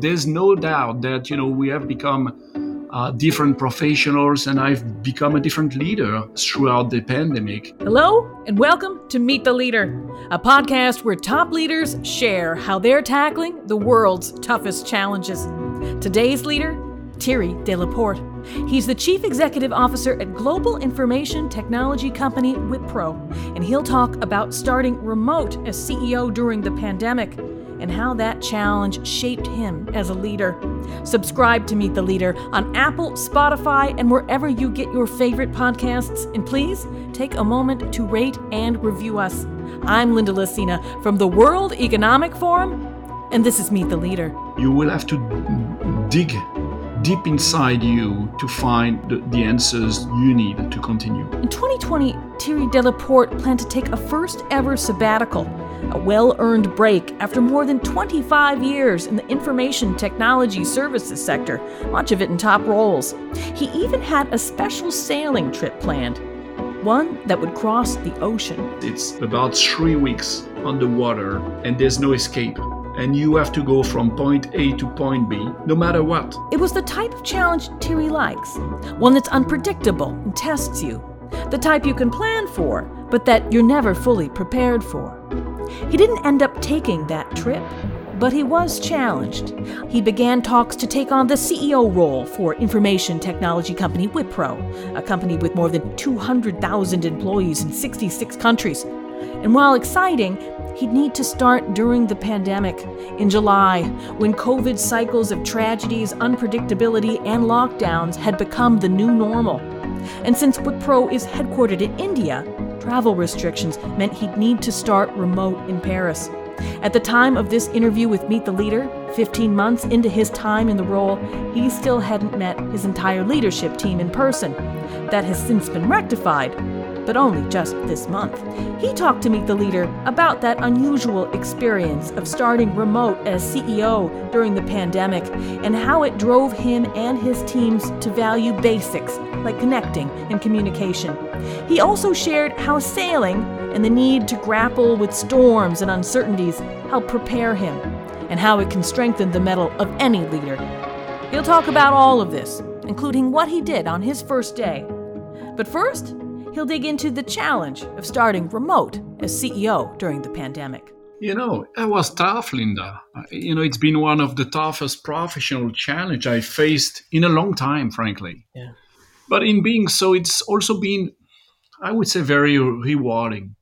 There's no doubt that, you know, we have become uh, different professionals and I've become a different leader throughout the pandemic. Hello, and welcome to Meet the Leader, a podcast where top leaders share how they're tackling the world's toughest challenges. Today's leader, Thierry Delaporte. He's the Chief Executive Officer at global information technology company Wipro, and he'll talk about starting remote as CEO during the pandemic and how that challenge shaped him as a leader. Subscribe to Meet the Leader on Apple, Spotify, and wherever you get your favorite podcasts. And please take a moment to rate and review us. I'm Linda Lacina from the World Economic Forum, and this is Meet the Leader. You will have to dig deep inside you to find the, the, answers you need to continue. In 2020, Thierry Delaporte planned to take a first ever sabbatical, a well earned break after more than 25 years in the information technology services sector, much of it in top roles. He even had a special sailing trip planned. One that would cross the ocean. It's about three weeks underwater, and there's no escape and you have to go from point A to point B, no matter what. It was the type of challenge Thierry likes one that's unpredictable and tests you, the type you can plan for, but that you're never fully prepared for. He didn't end up taking that trip, but he was challenged. He began talks to take on the CEO role for information technology company Wipro, a company with more than 200,000 employees in 66 countries. And while exciting, he'd need to start during the pandemic in July, when COVID cycles of tragedies, unpredictability, and lockdowns had become the new normal. And since Wipro is headquartered in India, travel restrictions meant he'd need to start remote in Paris. At the time of this interview with Meet the Leader, 15 months into his time in the role, he still hadn't met his entire leadership team in person. That has since been rectified, but only just this month. He talked to Meet the Leader about that unusual experience of starting remote as CEO during the pandemic and how it drove him and his teams to value basics like connecting and communication. He also shared how sailing and the need to grapple with storms and uncertainties helped prepare him and how it can strengthen the mettle of any leader. He'll talk about all of this, including what he did on his first day. But first, he'll dig into the challenge of starting remote as CEO during the pandemic. You know, it was tough, Linda. Uh, you know, it's been one of the toughest professional challenge I faced in a long time, frankly. Yeah. But in being so, it's also been, I would say, very rewarding.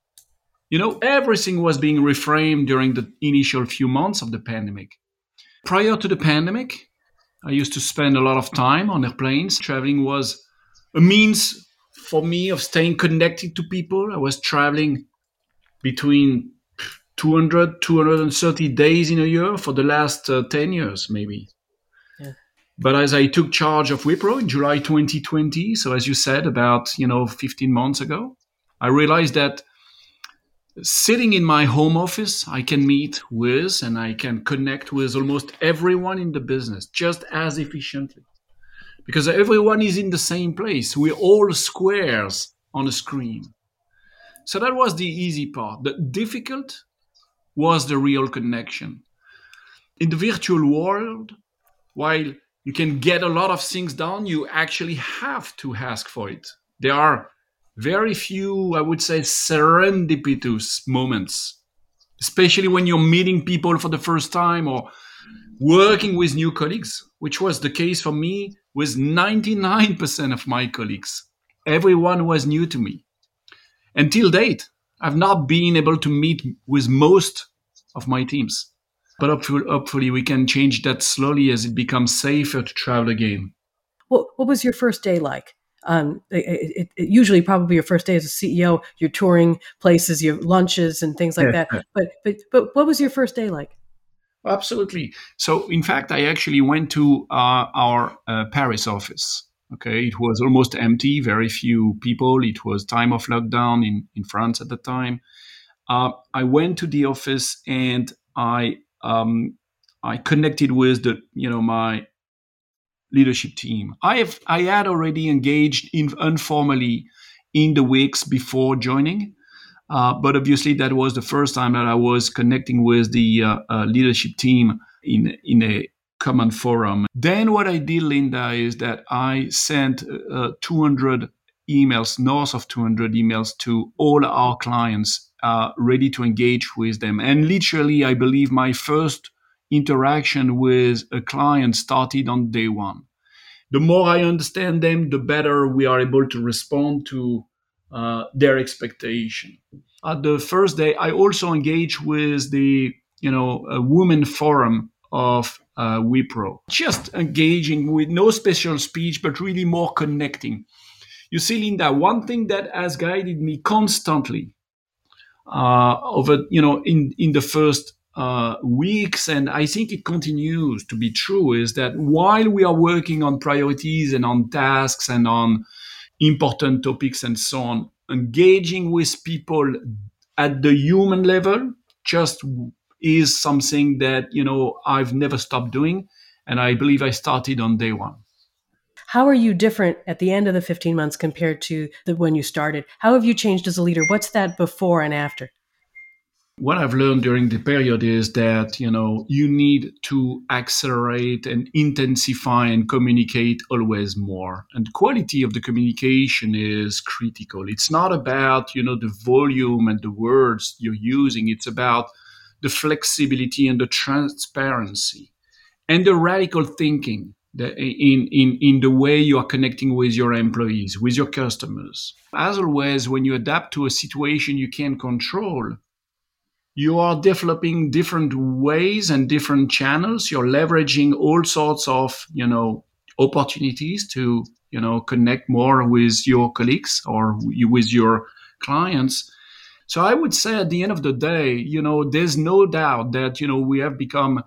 You know, everything was being reframed during the initial few months of the pandemic. Prior to the pandemic, I used to spend a lot of time on airplanes. Traveling was a means for me of staying connected to people. I was traveling between 200, 230 days in a year for the last uh, 10 years, maybe. But as I took charge of Wipro in July 2020, so as you said, about you know 15 months ago, I realized that sitting in my home office, I can meet with and I can connect with almost everyone in the business just as efficiently because everyone is in the same place. We're all squares on a screen. So that was the easy part. The difficult was the real connection. In the virtual world, while you can get a lot of things done, you actually have to ask for it. There are very few, I would say, serendipitous moments, especially when you're meeting people for the first time or working with new colleagues, which was the case for me with 99% of my colleagues. Everyone was new to me. Until date, I've not been able to meet with most of my teams. But hopefully, hopefully we can change that slowly as it becomes safer to travel again. What, what was your first day like? Um, it, it, usually, probably your first day as a CEO, you're touring places, your lunches and things like that. But but but what was your first day like? Absolutely. So, in fact, I actually went to uh, our uh, Paris office. Okay, it was almost empty, very few people. It was time of lockdown in, in France at the time. Uh, I went to the office and I um, I connected with the you know my leadership team. I have I had already engaged in informally in the weeks before joining, uh, but obviously, that was the first time that I was connecting with the uh, uh, leadership team in in a common forum. Then what I did, Linda, is that I sent uh, 200 emails, north of 200 emails to all our clients, uh, ready to engage with them. And literally, I believe my first interaction with a client started on day one. The more I understand them, the better we are able to respond to uh, their expectation. At the first day, I also engage with the you know a women forum of uh, Wipro, just engaging with no special speech, but really more connecting. You see, Linda, one thing that has guided me constantly uh, over you know in in the first uh, weeks, and I think it continues to be true, is that while we are working on priorities and on tasks and on important topics and so on, engaging with people at the human level just is something that you know I've never stopped doing, and I believe I started on day one. How are you different at the end of the 15 months compared to the when you started? How have you changed as a leader? What's that before and after? what I've learned during the period is that you know you need to accelerate and intensify and communicate always more and quality of the communication is critical it's not about you know the volume and the words you're using it's about the flexibility and the transparency and the radical thinking in, in, in the way you are connecting with your employees, with your customers. As always, when you adapt to a situation you can't control, you are developing different ways and different channels you're leveraging all sorts of you know opportunities to you know connect more with your colleagues or with your clients so i would say at the end of the day you know there's no doubt that you know we have become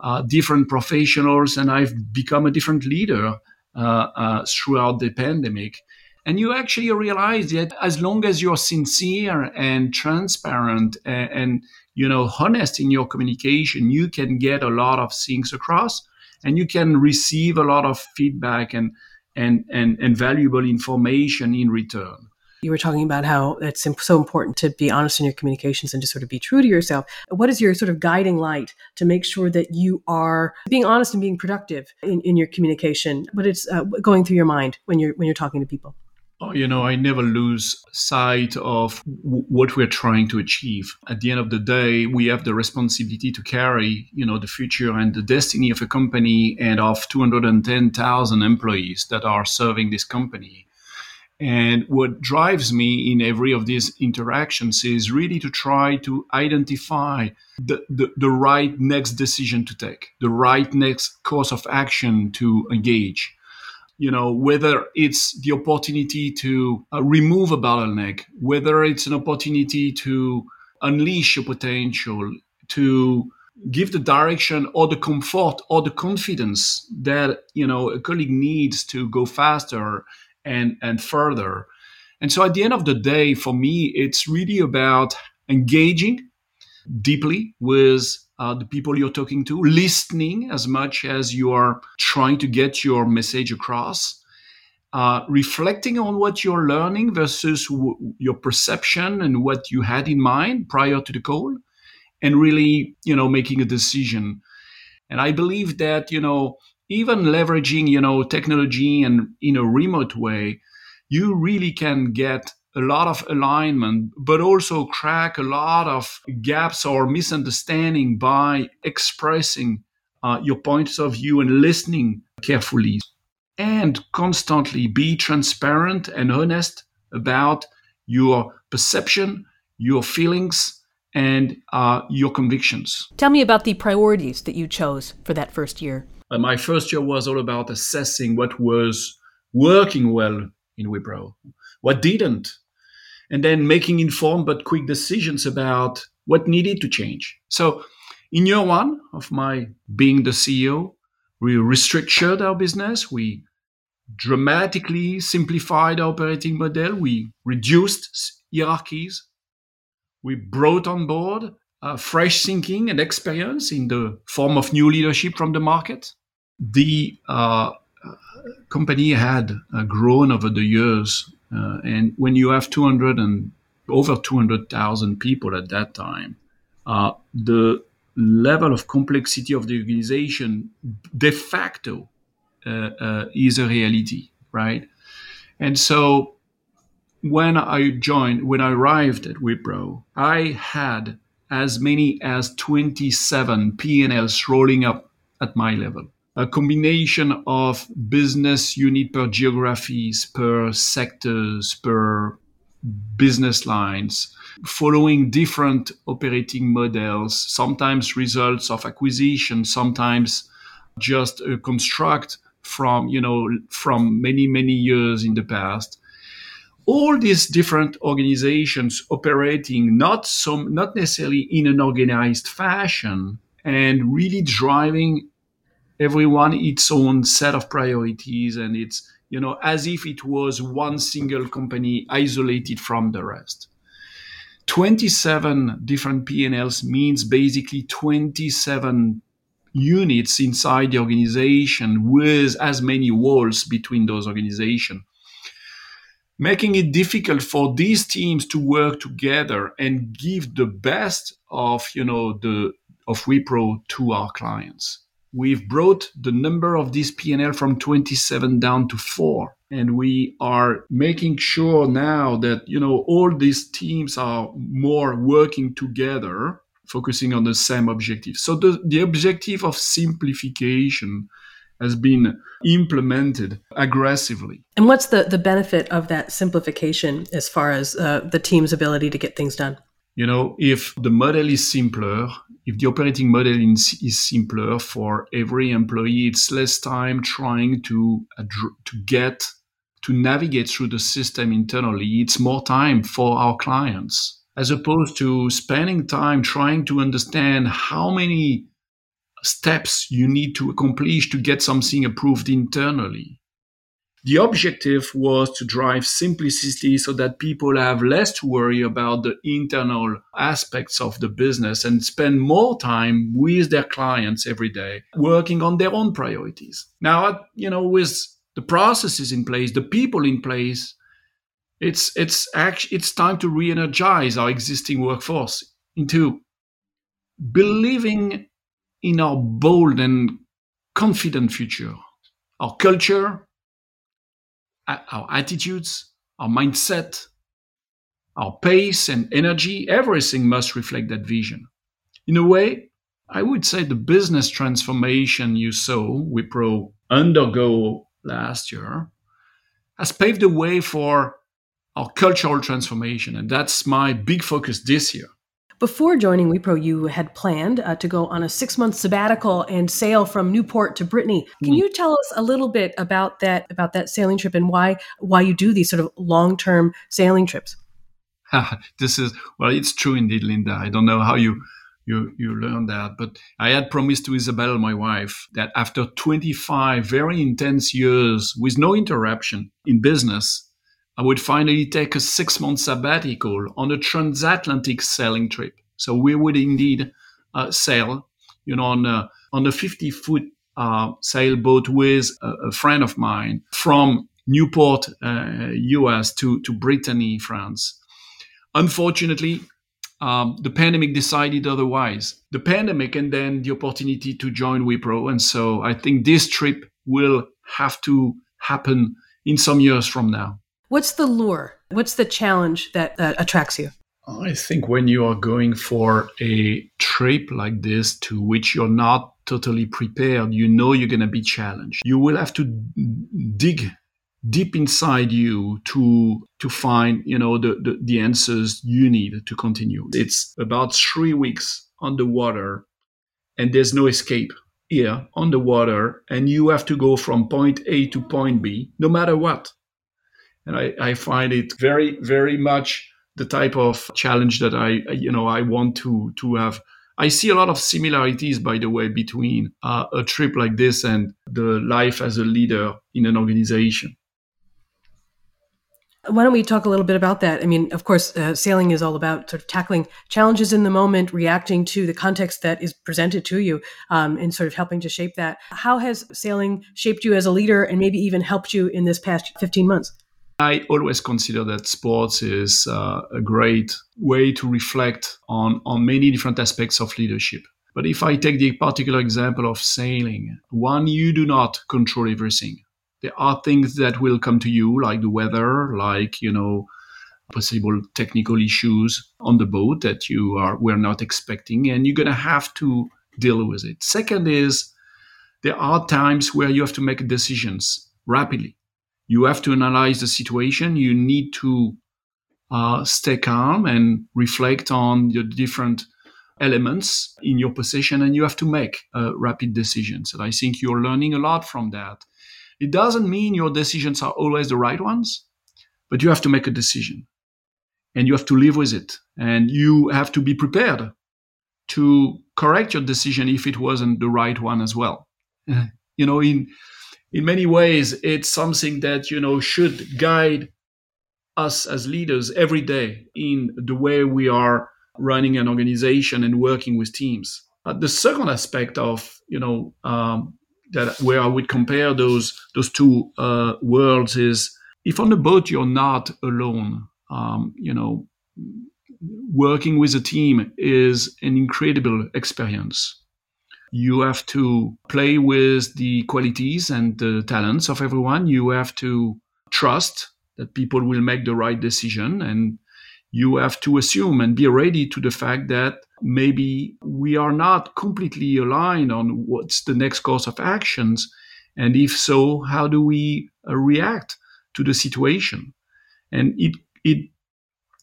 uh, different professionals and i've become a different leader uh, uh, throughout the pandemic. And you actually realize that as long as you're sincere and transparent and, and you know honest in your communication you can get a lot of things across and you can receive a lot of feedback and and and, and valuable information in return you were talking about how it's so important to be honest in your communications and to sort of be true to yourself. What is your sort of guiding light to make sure that you are being honest and being productive in, in your communication? What is uh, going through your mind when you're when you're talking to people? Oh, you know, I never lose sight of w- what we're trying to achieve. At the end of the day, we have the responsibility to carry, you know, the future and the destiny of a company and of 210,000 employees that are serving this company. And what drives me in every of these interactions is really to try to identify the, the, the right next decision to take, the right next course of action to engage. You know whether it's the opportunity to uh, remove a bottleneck whether it's an opportunity to unleash a potential to give the direction or the comfort or the confidence that you know a colleague needs to go faster and and further and so at the end of the day for me it's really about engaging deeply with uh, the people you're talking to, listening as much as you are trying to get your message across, uh, reflecting on what you're learning versus w- your perception and what you had in mind prior to the call, and really, you know, making a decision. And I believe that, you know, even leveraging, you know, technology and in a remote way, you really can get a lot of alignment, but also crack a lot of gaps or misunderstanding by expressing uh, your points of view and listening carefully. And constantly be transparent and honest about your perception, your feelings, and uh, your convictions. Tell me about the priorities that you chose for that first year. Uh, my first year was all about assessing what was working well in Wipro, what didn't, and then making informed but quick decisions about what needed to change. So, in year one of my being the CEO, we restructured our business. We dramatically simplified our operating model. We reduced hierarchies. We brought on board uh, fresh thinking and experience in the form of new leadership from the market. The uh, company had uh, grown over the years uh, and when you have 200 and over 200,000 people at that time, uh, the level of complexity of the organization de facto is a reality, right? And so when I joined, when I arrived at Wipro, I had as many as 27 P&Ls rolling up at my level. A combination of business unit per geographies, per sectors, per business lines, following different operating models, sometimes results of acquisition, sometimes just a construct from, you know, from many, many years in the past all these different organizations operating not some not necessarily in an organized fashion and really driving everyone its own set of priorities and it's you know as if it was one single company isolated from the rest. 27 different p&l's means basically 27 units inside the organization with as many walls between those organizations making it difficult for these teams to work together and give the best of you know the of Wipro to our clients. We've brought the number of these P&L from 27 down to 4 and we are making sure now that you know all these teams are more working together focusing on the same objective. So the, the objective of simplification has been implemented aggressively. And what's the, the benefit of that simplification as far as uh, the team's ability to get things done? You know, if the model is simpler, if the operating model is, is simpler for every employee, it's less time trying to to get to navigate through the system internally. It's more time for our clients as opposed to spending time trying to understand how many steps you need to accomplish to get something approved internally. The objective was to drive simplicity so that people have less to worry about the internal aspects of the business and spend more time with their clients every day, working on their own priorities. Now, you know, with the processes in place, the people in place, it's it's actually it's time to re-energize our existing workforce into believing in our bold and confident future. Our culture, our attitudes, our mindset, our pace and energy, everything must reflect that vision. In a way, I would say the business transformation you saw Wipro undergo last year has paved the way for our cultural transformation. And that's my big focus this year. Before joining Wipro, you had planned uh, to go on a six month sabbatical and sail from Newport to Brittany. Can mm. you tell us a little bit about that about that sailing trip and why why you do these sort of long term sailing trips? this is well, it's true indeed, Linda. I don't know how you you you learned that, but I had promised to Isabel, my wife, that after 25 very intense years with no interruption in business, I would finally take a six month sabbatical on a transatlantic sailing trip. So we would indeed uh, sail, you know, on a, on a 50 foot uh, sailboat with a, a, friend of mine from Newport, uh, US to, to Brittany, France. Unfortunately, um, the pandemic decided otherwise. The pandemic and then the opportunity to join Wipro. And so I think this trip will have to happen in some years from now. What's the lure? What's the challenge that uh, attracts you? I think when you are going for a trip like this to which you're not totally prepared, you know you're going to be challenged. You will have to dig deep inside you to to find you know the, the, the answers you need to continue it's about three weeks underwater and there's no escape here on the water and you have to go from point a to point b no matter what and I, I find it very very much the type of challenge that I you know I want to to have. I see a lot of similarities, by the way, between uh, a trip like this and the life as a leader in an organization. Why don't we talk a little bit about that? I mean, of course, uh, sailing is all about sort of tackling challenges in the moment, reacting to the context that is presented to you, um, and sort of helping to shape that. How has sailing shaped you as a leader and maybe even helped you in this past 15 months? I always consider that sports is uh, a great way to reflect on, on many different aspects of leadership. But if I take the particular example of sailing, one, you do not control everything. There are things that will come to you, like the weather, like, you know, possible technical issues on the boat that you are were not expecting, and you're gonna have to deal with it. Second is there are times where you have to make decisions rapidly. You have to analyze the situation. You need to uh, stay calm and reflect on the different elements in your position, and you have to make uh, rapid decisions. And I think you're learning a lot from that. It doesn't mean your decisions are always the right ones, but you have to make a decision and you have to live with it. And you have to be prepared to correct your decision if it wasn't the right one as well. you know, in in many ways, it's something that you know should guide us as leaders every day in the way we are running an organization and working with teams. But the second aspect of you know um, that where I would compare those those two uh, worlds is if on the boat you're not alone, um, you know, working with a team is an incredible experience. You have to play with the qualities and the talents of everyone. You have to trust that people will make the right decision and you have to assume and be ready to the fact that maybe we are not completely aligned on what's the next course of actions and if so how do we uh, react to the situation and it it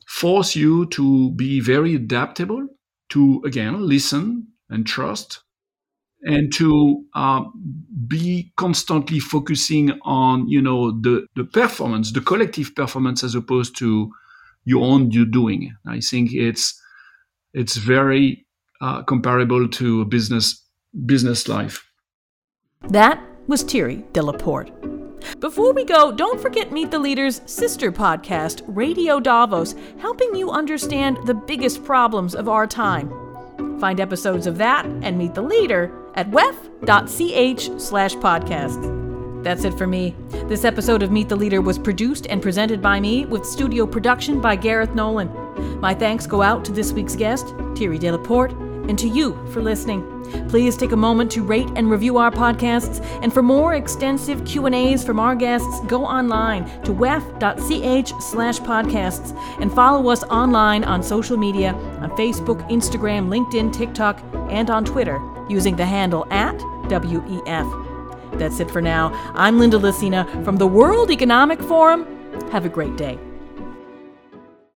force you to be very adaptable to again listen and trust and to uh, be constantly focusing on you know the the performance the collective performance as opposed to your own you doing. I think it's it's very uh, comparable to business business life. That was thierry delaporte. Before we go, don't forget Meet the Leader's sister podcast, Radio Davos, helping you understand the biggest problems of our time. Find episodes of that and Meet the Leader at wef.ch slash podcast. That's it for me. This episode of Meet the Leader was produced and presented by me with studio production by Gareth Nolan. My thanks go out to this week's guest, Thierry Delaporte, and to you for listening. Please take a moment to rate and review our podcasts, and for more extensive Q&As from our guests, go online to wef.ch slash podcasts and follow us online on social media on Facebook, Instagram, LinkedIn, TikTok, and on Twitter using the handle at WEF. That's it for now. I'm Linda Lacina from the World Economic Forum. Have a great day.